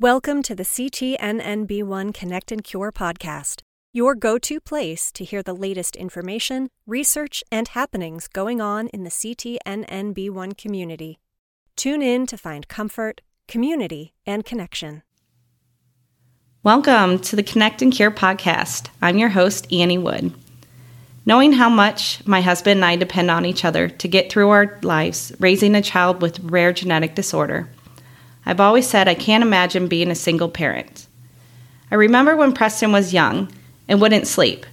Welcome to the CTNNB1 Connect and Cure podcast, your go to place to hear the latest information, research, and happenings going on in the CTNNB1 community. Tune in to find comfort, community, and connection. Welcome to the Connect and Cure podcast. I'm your host, Annie Wood. Knowing how much my husband and I depend on each other to get through our lives raising a child with rare genetic disorder, I've always said I can't imagine being a single parent. I remember when Preston was young and wouldn't sleep.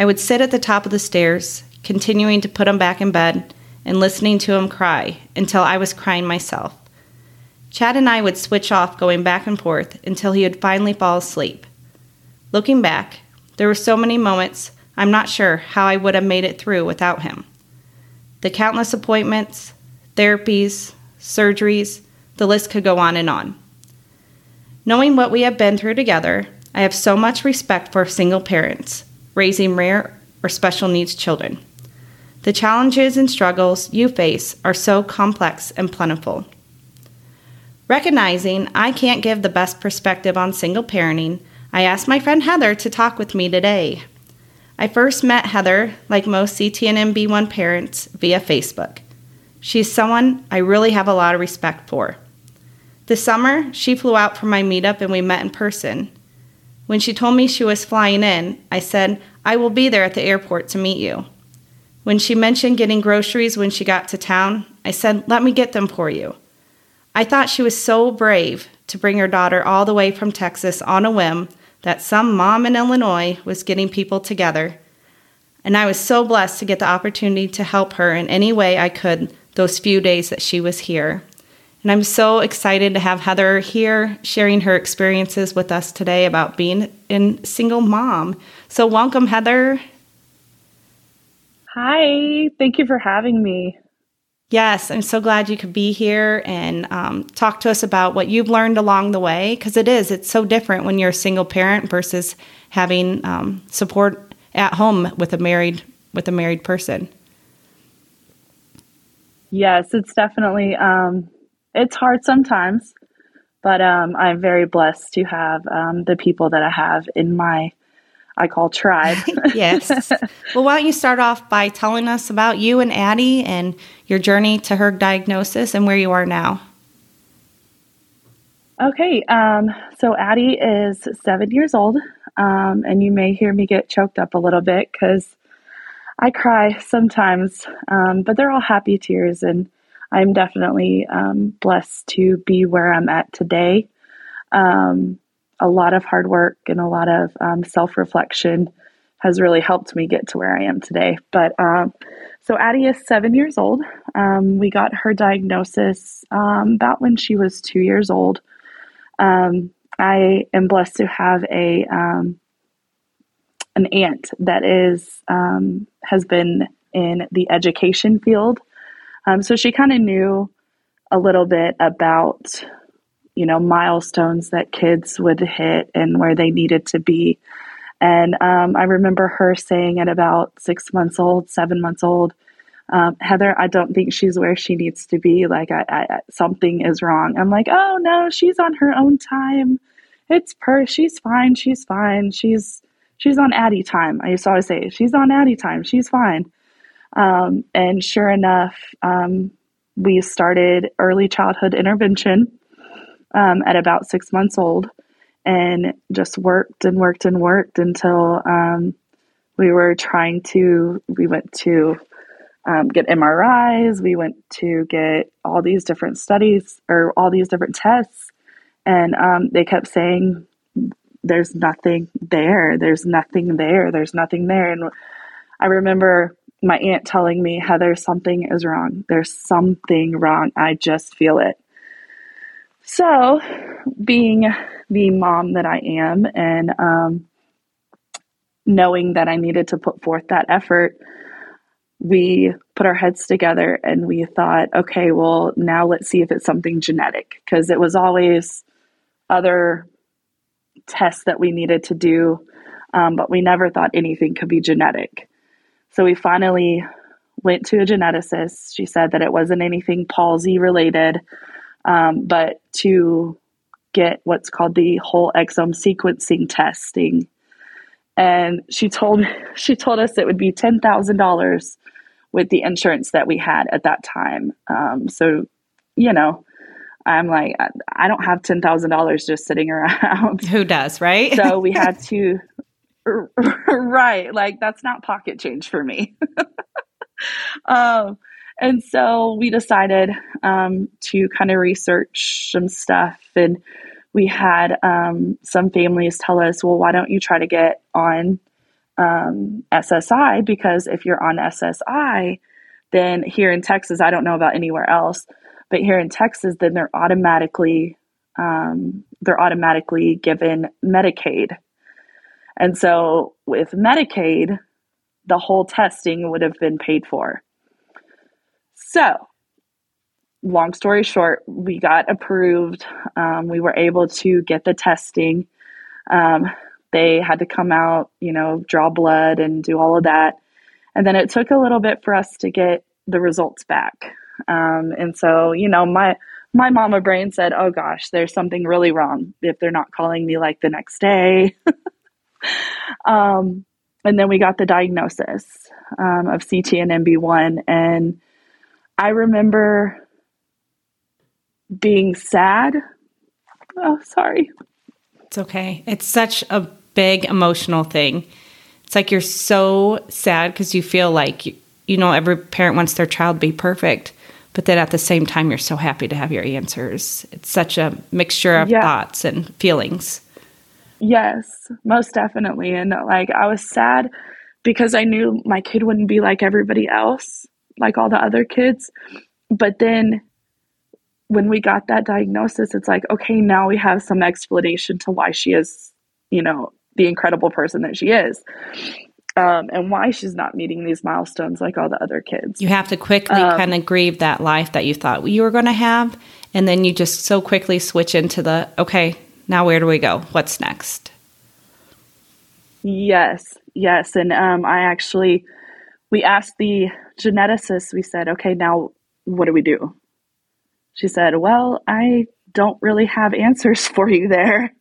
I would sit at the top of the stairs, continuing to put him back in bed and listening to him cry until I was crying myself. Chad and I would switch off going back and forth until he would finally fall asleep. Looking back, there were so many moments I'm not sure how I would have made it through without him. The countless appointments, therapies, surgeries, the list could go on and on. Knowing what we have been through together, I have so much respect for single parents raising rare or special needs children. The challenges and struggles you face are so complex and plentiful. Recognizing I can't give the best perspective on single parenting, I asked my friend Heather to talk with me today. I first met Heather, like most CTNNB1 parents, via Facebook. She's someone I really have a lot of respect for. This summer, she flew out for my meetup and we met in person. When she told me she was flying in, I said, I will be there at the airport to meet you. When she mentioned getting groceries when she got to town, I said, Let me get them for you. I thought she was so brave to bring her daughter all the way from Texas on a whim that some mom in Illinois was getting people together. And I was so blessed to get the opportunity to help her in any way I could those few days that she was here. And I'm so excited to have Heather here sharing her experiences with us today about being a single mom. So, welcome, Heather. Hi, thank you for having me. Yes, I'm so glad you could be here and um, talk to us about what you've learned along the way because it is, it's so different when you're a single parent versus having um, support at home with a married with a married person. Yes, it's definitely um, it's hard sometimes, but um, I'm very blessed to have um, the people that I have in my I call tribe. yes. Well, why don't you start off by telling us about you and Addie and your journey to her diagnosis and where you are now? Okay. Um, so Addie is seven years old, um, and you may hear me get choked up a little bit because I cry sometimes, um, but they're all happy tears, and I'm definitely um, blessed to be where I'm at today. Um, a lot of hard work and a lot of um, self reflection has really helped me get to where I am today. But um, so Addie is seven years old. Um, we got her diagnosis um, about when she was two years old. I am blessed to have a an aunt that is has been in the education field um, so she kind of knew a little bit about, you know, milestones that kids would hit and where they needed to be. And um, I remember her saying at about six months old, seven months old, um, Heather, I don't think she's where she needs to be. Like, I, I, something is wrong. I'm like, oh no, she's on her own time. It's per, she's fine. She's fine. She's, she's on Addie time. I used to always say, she's on Addie time. She's fine. Um, and sure enough, um, we started early childhood intervention um, at about six months old and just worked and worked and worked until um, we were trying to, we went to um, get MRIs, we went to get all these different studies or all these different tests. And um, they kept saying, there's nothing there. There's nothing there. There's nothing there. And I remember my aunt telling me, Heather, something is wrong. There's something wrong. I just feel it. So, being the mom that I am and um, knowing that I needed to put forth that effort, we put our heads together and we thought, okay, well, now let's see if it's something genetic. Because it was always other tests that we needed to do, um, but we never thought anything could be genetic. So we finally went to a geneticist. She said that it wasn't anything palsy related, um, but to get what's called the whole exome sequencing testing. And she told she told us it would be ten thousand dollars with the insurance that we had at that time. Um, so, you know, I'm like, I don't have ten thousand dollars just sitting around. Who does, right? so we had to, right? Like that's not pocket change for me. um, and so we decided um, to kind of research some stuff, and we had um, some families tell us, "Well, why don't you try to get on um, SSI? Because if you're on SSI, then here in Texas, I don't know about anywhere else, but here in Texas, then they're automatically um, they're automatically given Medicaid." And so with Medicaid, the whole testing would have been paid for. So, long story short, we got approved. Um, we were able to get the testing. Um, they had to come out, you know, draw blood and do all of that. And then it took a little bit for us to get the results back. Um, and so, you know, my my mama brain said, "Oh gosh, there's something really wrong if they're not calling me like the next day." um, and then we got the diagnosis um, of CTNNB1, and I remember being sad. Oh, sorry. It's okay. It's such a big emotional thing. It's like you're so sad because you feel like, you, you know, every parent wants their child to be perfect, but then at the same time, you're so happy to have your answers. It's such a mixture of yeah. thoughts and feelings. Yes, most definitely. And like, I was sad because I knew my kid wouldn't be like everybody else like all the other kids. But then when we got that diagnosis, it's like, okay, now we have some explanation to why she is, you know, the incredible person that she is. Um, and why she's not meeting these milestones like all the other kids. You have to quickly um, kind of grieve that life that you thought you were going to have. And then you just so quickly switch into the, okay, now where do we go? What's next? Yes, yes. And um, I actually, we asked the geneticist, we said, okay, now what do we do? She said, well, I don't really have answers for you there.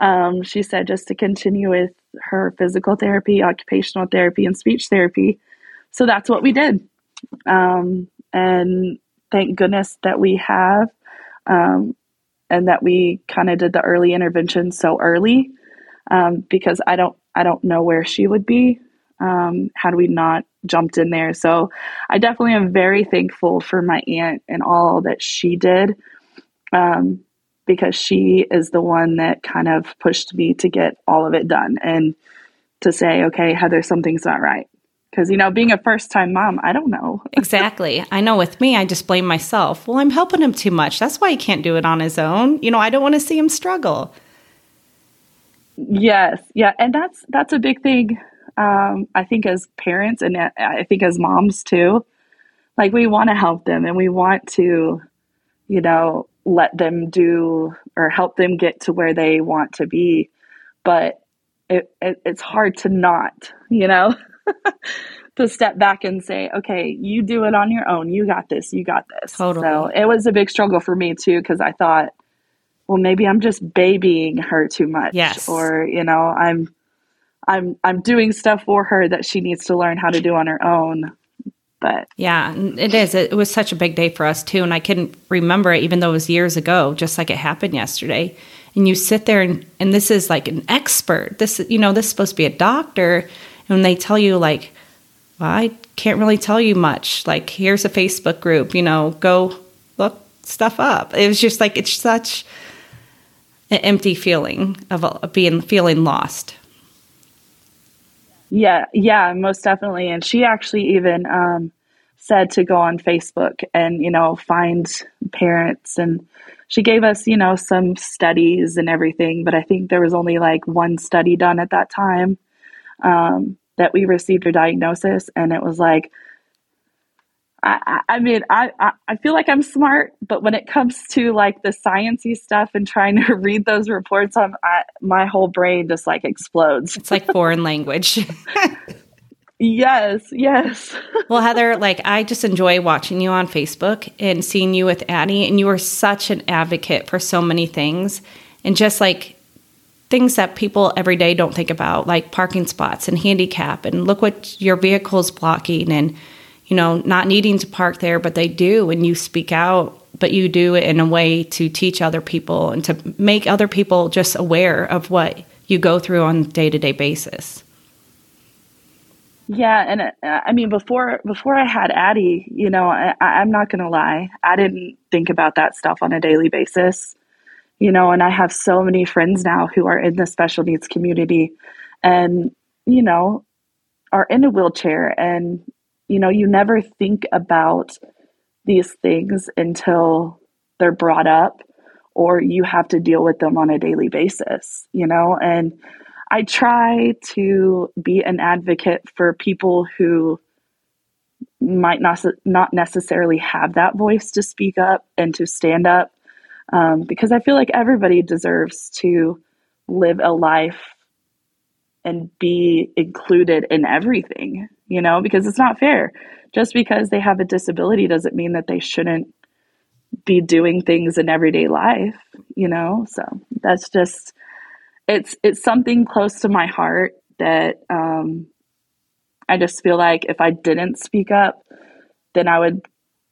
Um, she said just to continue with her physical therapy, occupational therapy, and speech therapy. So that's what we did. Um, and thank goodness that we have, um, and that we kind of did the early intervention so early, um, because I don't I don't know where she would be um, had we not jumped in there. So I definitely am very thankful for my aunt and all that she did um, because she is the one that kind of pushed me to get all of it done and to say, okay, Heather, something's not right. Because, you know, being a first time mom, I don't know. exactly. I know with me, I just blame myself. Well, I'm helping him too much. That's why he can't do it on his own. You know, I don't want to see him struggle. Yes. Yeah. And that's, that's a big thing um, I think as parents and I think as moms too, like we want to help them and we want to, you know, let them do or help them get to where they want to be. But it, it it's hard to not, you know, to step back and say, okay, you do it on your own. You got this. You got this. Totally. So it was a big struggle for me too, because I thought, well, maybe I'm just babying her too much. Yes. Or, you know, I'm I'm I'm doing stuff for her that she needs to learn how to do on her own. But yeah, it is. It was such a big day for us too, and I couldn't remember it, even though it was years ago, just like it happened yesterday. And you sit there, and and this is like an expert. This you know, this is supposed to be a doctor, and they tell you like, well, I can't really tell you much. Like, here's a Facebook group. You know, go look stuff up. It was just like it's such an empty feeling of being feeling lost. Yeah, yeah, most definitely. And she actually even um, said to go on Facebook and, you know, find parents. And she gave us, you know, some studies and everything. But I think there was only like one study done at that time um, that we received her diagnosis. And it was like, I, I mean, I, I feel like I'm smart, but when it comes to like the sciency stuff and trying to read those reports, I'm, my whole brain just like explodes. It's like foreign language. Yes, yes. well, Heather, like I just enjoy watching you on Facebook and seeing you with Addie, and you are such an advocate for so many things. And just like things that people every day don't think about, like parking spots and handicap, and look what your vehicle is blocking, and you know, not needing to park there, but they do, and you speak out, but you do it in a way to teach other people and to make other people just aware of what you go through on a day to day basis. Yeah, and uh, I mean before before I had Addie, you know, I, I'm not gonna lie, I didn't think about that stuff on a daily basis you know, and I have so many friends now who are in the special needs community and, you know, are in a wheelchair. And, you know, you never think about these things until they're brought up or you have to deal with them on a daily basis, you know? And I try to be an advocate for people who might not not necessarily have that voice to speak up and to stand up um, because I feel like everybody deserves to live a life and be included in everything, you know, because it's not fair. Just because they have a disability doesn't mean that they shouldn't be doing things in everyday life, you know? So that's just it's it's something close to my heart that um I just feel like if I didn't speak up, then I would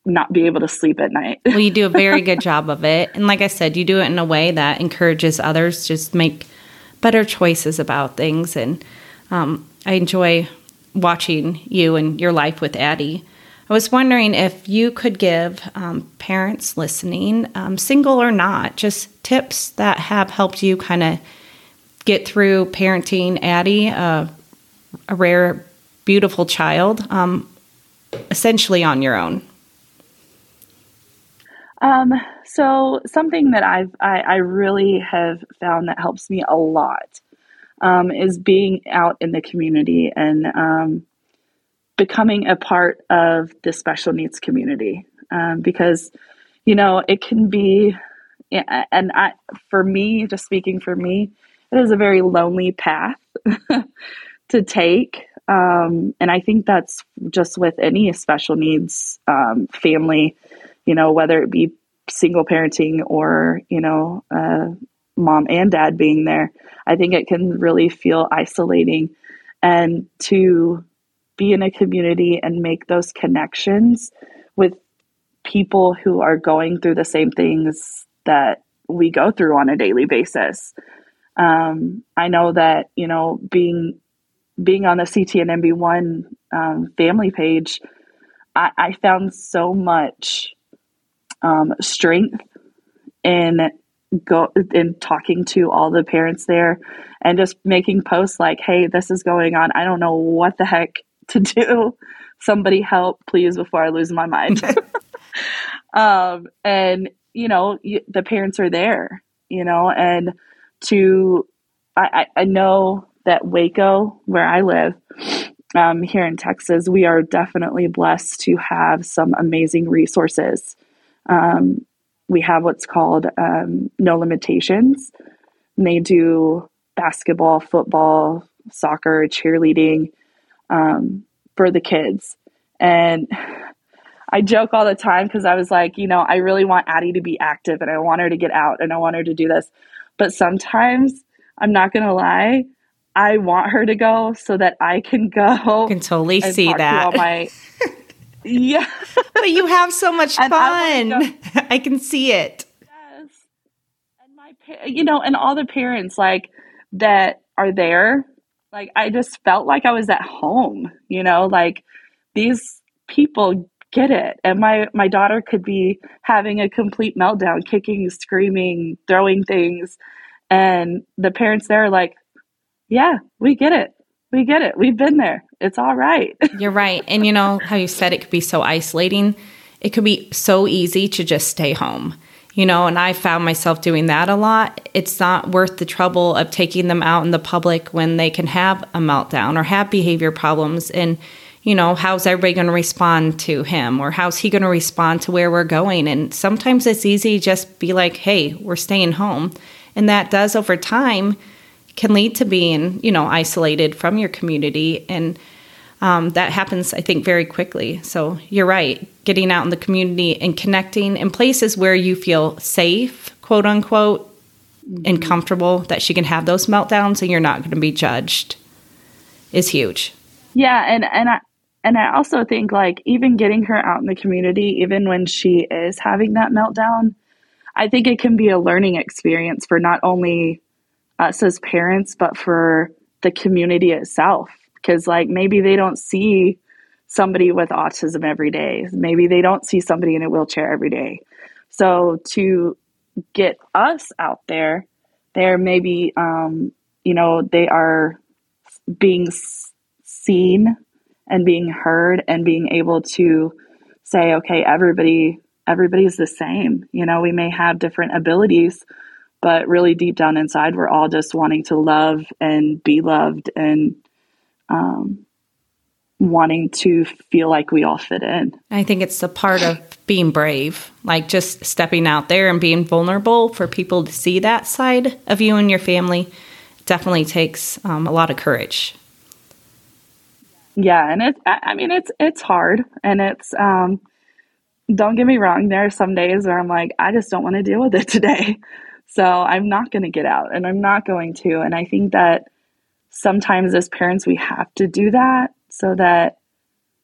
not be able to sleep at night. well, you do a very good job of it. And like I said, you do it in a way that encourages others just make better choices about things. And um, I enjoy watching you and your life with Addie. I was wondering if you could give um, parents listening, um, single or not, just tips that have helped you kind of get through parenting Addie, uh, a rare, beautiful child, um, essentially on your own. Um, so something that I've I, I, really have found that helps me a lot um, is being out in the community and um, becoming a part of the special needs community. Um, because you know it can be and I for me just speaking for me it is a very lonely path to take. Um, and I think that's just with any special needs um, family you know, whether it be single parenting or, you know, uh, mom and dad being there, I think it can really feel isolating. And to be in a community and make those connections with people who are going through the same things that we go through on a daily basis. Um, I know that, you know, being being on the CTNNB1 um, family page, I, I found so much um, strength in go in talking to all the parents there and just making posts like hey this is going on. I don't know what the heck to do. Somebody help please before i lose my mind. Um, and you know you, the parents are there you know and to I, I know that waco where i live um, here in texas we are definitely blessed to have some amazing resources. Um, we have what's called um, No Limitations. And they do basketball, football, soccer, cheerleading um, for the kids. And I joke all the time because I was like, you know, I really want Addie to be active and I want her to get out and I want her to do this. But sometimes, I'm not going to lie, I want her to go so that I can go. I can totally see that. all my yeah. but you have so much fun. I, I, can see it. Yes. And my, you know, and all the parents like that are there, like I just felt like I was at home, you know, like these people get it. And my my daughter could be having a complete meltdown, kicking, screaming, throwing things, and the parents there are like, "Yeah, we get it we get it. We've been there. It's all right. You're right. And you know how you said it could be so isolating? It could be so easy to just stay home. You know, and I found myself doing that a lot. It's not worth the trouble of taking them out in the public when they can have a meltdown or have behavior problems. And, you know, how's everybody going to respond to him or how's he going to respond to where we're going? And sometimes it's easy just be like, hey, we're staying home. And that does over time can lead to being, you know, isolated from your community. And um, that happens, I think, very quickly. So you're right. Getting out in the community and connecting in places where you feel safe, quote unquote, mm-hmm. and comfortable that she can have those meltdowns and you're not going to be judged is huge. Yeah, and and I and I also think like even getting her out in the community, even when she is having that meltdown, I think it can be a learning experience for not only us as parents, but for the community itself. Because like maybe they don't see somebody with autism every day. Maybe they don't see somebody in a wheelchair every day. So to get us out there there maybe um, you know they are being seen and being heard and being able to say okay everybody everybody's the same. You know we may have different abilities but really deep down inside we're all just wanting to love and be loved and um, wanting to feel like we all fit in. I think it's a part of being brave, like just stepping out there and being vulnerable for people to see that side of you and your family. Definitely takes um, a lot of courage. Yeah, and it's I mean it's it's hard and it's um don't get me wrong, there are some days where I'm like I just don't want to deal with it today. So I'm not going to get out and I'm not going to and I think that sometimes as parents, we have to do that so that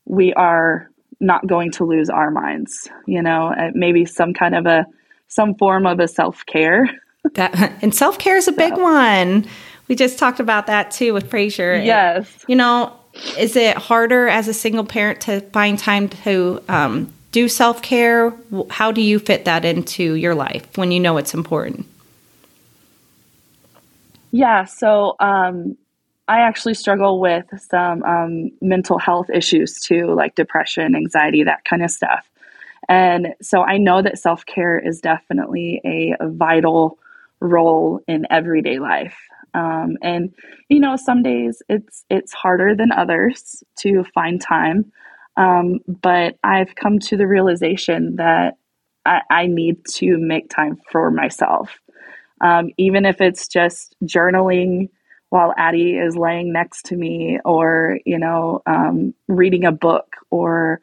we are not going to lose our minds, you know, maybe some kind of a, some form of a self care. that and self care is a big so. one. We just talked about that too with Frazier. Yes. you know, is it harder as a single parent to find time to um, do self care? How do you fit that into your life when you know it's important? Yeah. So, um, I actually struggle with some um, mental health issues too, like depression, anxiety, that kind of stuff. And so I know that self care is definitely a, vital role in everyday life. Um, and you know, some days it's it's harder than others to find time. Um, but I've come to the realization that I, I need to make time for myself, um, even if it's just journaling while Addie is laying next to me, or, you know, um, reading a book, or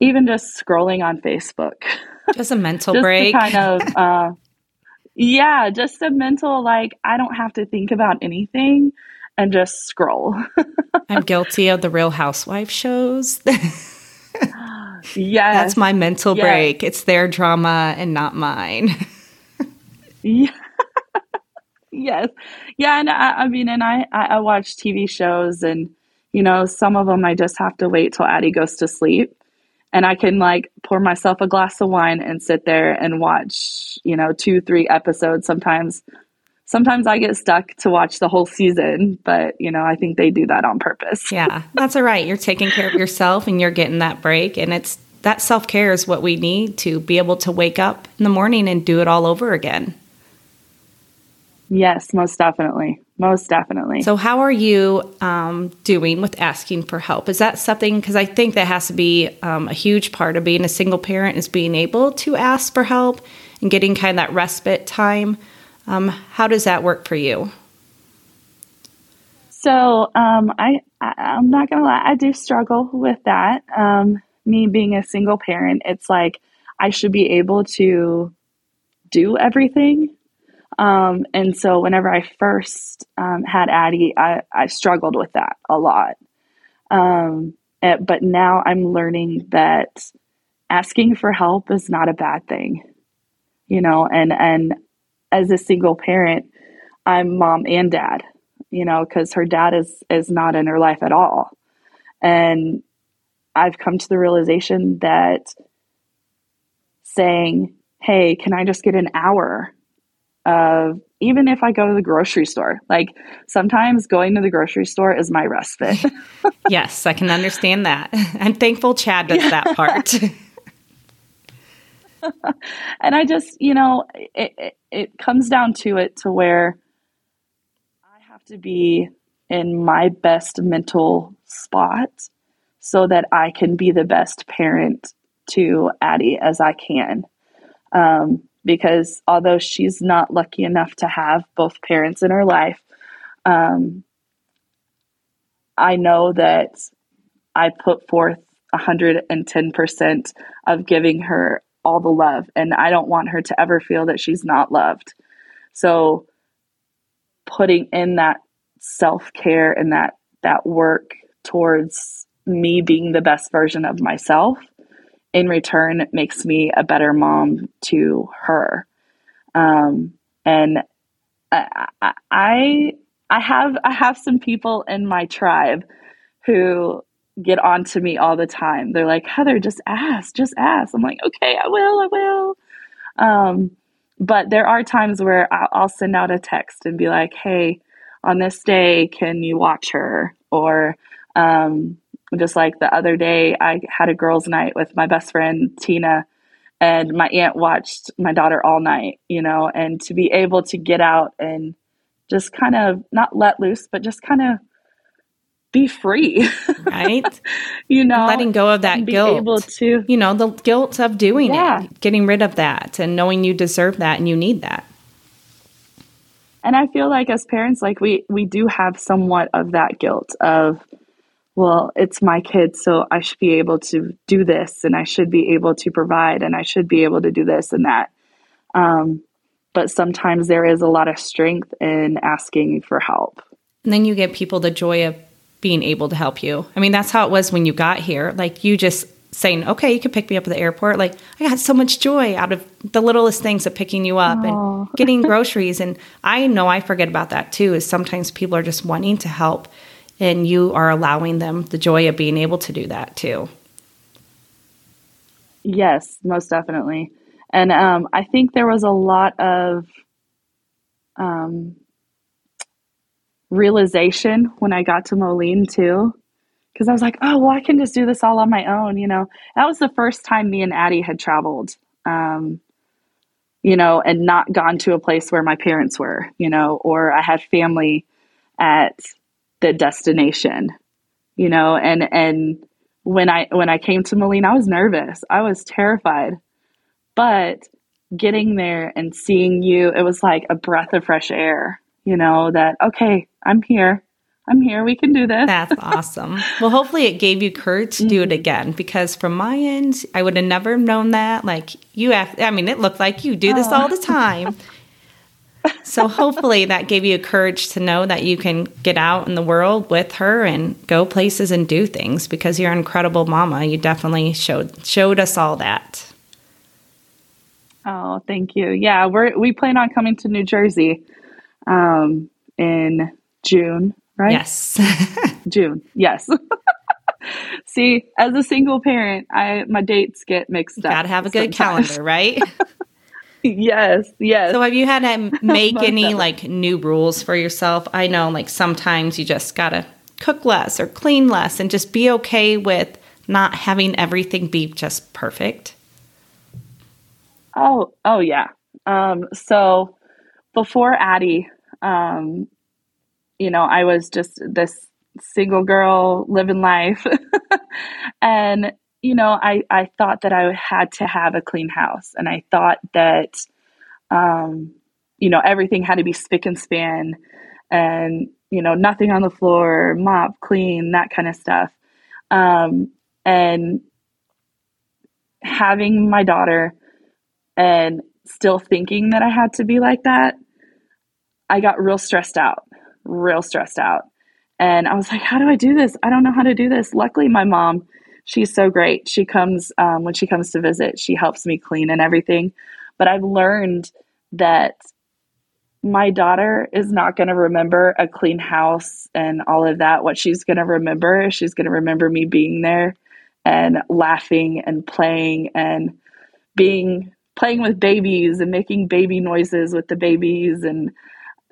even just scrolling on Facebook. Just a mental just break. kind of, uh, yeah, just a mental, like, I don't have to think about anything and just scroll. I'm guilty of the Real Housewife shows. yeah. That's my mental yes. break. It's their drama and not mine. yeah yes. Yeah. And I, I mean, and I, I watch TV shows and, you know, some of them I just have to wait till Addie goes to sleep. And I can like pour myself a glass of wine and sit there and watch, you know, two, three episodes. Sometimes, sometimes I get stuck to watch the whole season, but, you know, I think they do that on purpose. yeah, that's all right. You're taking care of yourself and you're getting that break. And it's that self care is what we need to be able to wake up in the morning and do it all over again. Yes, most definitely. Most definitely. So, how are you um, doing with asking for help? Is that something? Because I think that has to be um, a huge part of being a single parent is being able to ask for help and getting kind of that respite time. Um, how does that work for you? So, um, I, I am not gonna lie, I do struggle with that. Um, me being a single parent, it's like I should be able to do everything um, and so whenever I first um, had Addie, I, I struggled with that a lot. Um, it, eh, but now I'm learning that asking for help is not a bad thing, you know, and, and as a single parent, I'm mom and dad, you know, cause her dad is, is not in her life at all. And I've come to the realization that saying, Hey, can I just get an hour of even if I go to the grocery store. Like sometimes going to the grocery store is my respite. yes, I can understand that. I'm thankful Chad does yeah. that part. and I just, you know, it, it, it comes down to it to where I have to be in my best mental spot so that I can be the best parent to Addie as I can. Um, because although she's not lucky enough to have both parents in her life, um, I know that I put forth 110% of giving her all the love. And I don't want her to ever feel that she's not loved. So putting in that self care and that, that work towards me being the best version of myself in return makes me a better mom to her. Um, and I, I, I have I have some people in my tribe who get on to me all the time. They're like, Heather, just ask, just ask. I'm like, okay, I will, I will. Um, but there are times where I'll send out a text and be like, hey, on this day, can you watch her? Or um, just like the other day, I had a girls' night with my best friend, Tina, and my aunt watched my daughter all night, you know, and to be able to get out and just kind of not let loose, but just kind of be free. Right. you know, letting go of that guilt. able to, you know, the guilt of doing yeah. it, getting rid of that and knowing you deserve that and you need that. And I feel like as parents, like we, we do have somewhat of that guilt of, well, it's my kid, so I should be able to do this and I should be able to provide and I should be able to do this and that. Um, but sometimes there is a lot of strength in asking for help. And then you get people the joy of being able to help you. I mean, that's how it was when you got here. Like you just saying, okay, you can pick me up at the airport. Like I got so much joy out of the littlest things of picking you up Aww. and getting groceries. And I know I forget about that too, is sometimes people are just wanting to help and you are allowing them the joy of being able to do that too. Yes, most definitely. And um, I think there was a lot of um, realization when I got to Moline too. Because I was like, oh, well, I can just do this all on my own. You know, that was the first time me and Addie had traveled, um, you know, and not gone to a place where my parents were, you know, or I had family at the destination, you know, and, and, when I when I came to Moline, I was nervous. I was terrified. But getting there and seeing you, it was like a breath of fresh air, you know, that okay, I'm here. I'm here. We can do this. That's awesome. Well, hopefully it gave you courage to do it mm-hmm. again because from my end, I would have never known that. Like you, have, I mean, it looked like you do this oh. all the time. so hopefully that gave you courage to know that you can get out in the world with her and go places and do things because you're an incredible mama. You definitely showed showed us all that. Oh, thank you. Yeah, we're we plan on coming to New Jersey um, in June, right? Yes. June. Yes. See, as a single parent, I my dates get mixed up. Gotta have a good sometimes. calendar, right? yes, yes. So have you had to make any like new rules for yourself? I know like sometimes you just gotta cook less or clean less and just be okay with not having everything be just perfect. Oh, oh yeah. Um, so before Addie, um, you know, I was just this single girl living life. and, you know, I, I thought that I had to have a clean house. And I thought that, um, you know, everything had to be spick and span and, you know, nothing on the floor, mop, clean, that kind of stuff. Um, and having my daughter and still thinking that I had to be like that I got real stressed out, real stressed out. And I was like, how do I do this? I don't know how to do this. Luckily, my mom, she's so great. She comes, um, when she comes to visit, she helps me clean and everything. But I've learned that my daughter is not going to remember a clean house and all of that. What she's going to remember she's going to remember me being there and laughing and playing and being playing with babies and making baby noises with the babies and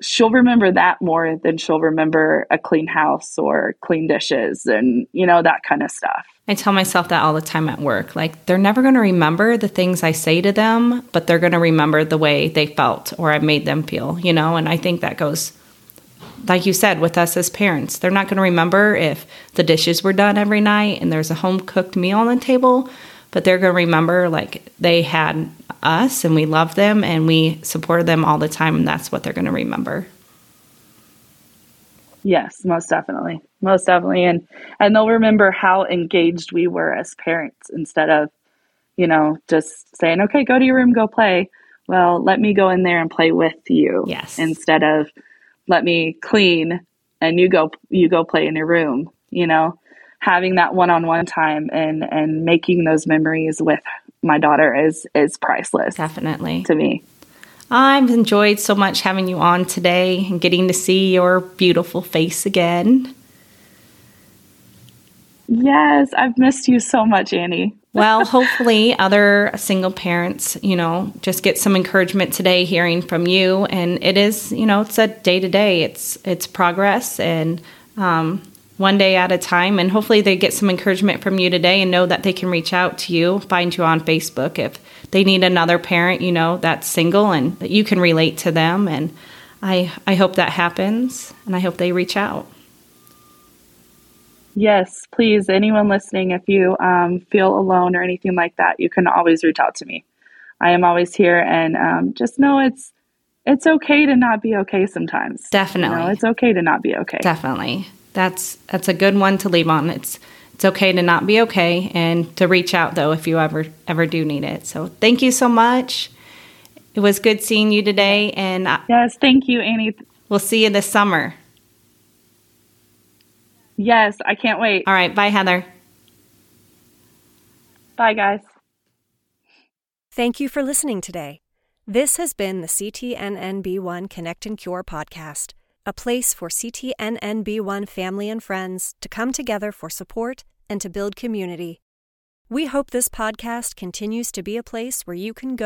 she'll remember that more than she'll remember a clean house or clean dishes and you know that kind of stuff. I tell myself that all the time at work. Like they're never going to remember the things I say to them, but they're going to remember the way they felt or I made them feel, you know? And I think that goes like you said with us as parents. They're not going to remember if the dishes were done every night and there's a home cooked meal on the table, but they're going to remember like they had us and we love them and we support them all the time and that's what they're going to remember Yes, most definitely. Most definitely. And and they'll remember how engaged we were as parents instead of, you know, just saying, Okay, go to your room, go play. Well, let me go in there and play with you. Yes. Instead of let me clean and you go you go play in your room, you know. Having that one on one time and and making those memories with my daughter is is priceless. Definitely. To me. I've enjoyed so much having you on today and getting to see your beautiful face again. Yes, I've missed you so much, Annie. well, hopefully, other single parents, you know, just get some encouragement today hearing from you. And it is, you know, it's a day to day. It's it's progress and um, one day at a time. And hopefully, they get some encouragement from you today and know that they can reach out to you, find you on Facebook if they need another parent, you know, that's single and that you can relate to them. And I I hope that happens, and I hope they reach out. Yes, please. Anyone listening, if you um, feel alone or anything like that, you can always reach out to me. I am always here, and um, just know it's it's okay to not be okay sometimes. Definitely, you know, it's okay to not be okay. Definitely, that's that's a good one to leave on. It's it's okay to not be okay, and to reach out though if you ever ever do need it. So thank you so much. It was good seeing you today, and I, yes, thank you, Annie. We'll see you this summer. Yes, I can't wait. All right. Bye, Heather. Bye, guys. Thank you for listening today. This has been the CTNNB1 Connect and Cure podcast, a place for CTNNB1 family and friends to come together for support and to build community. We hope this podcast continues to be a place where you can go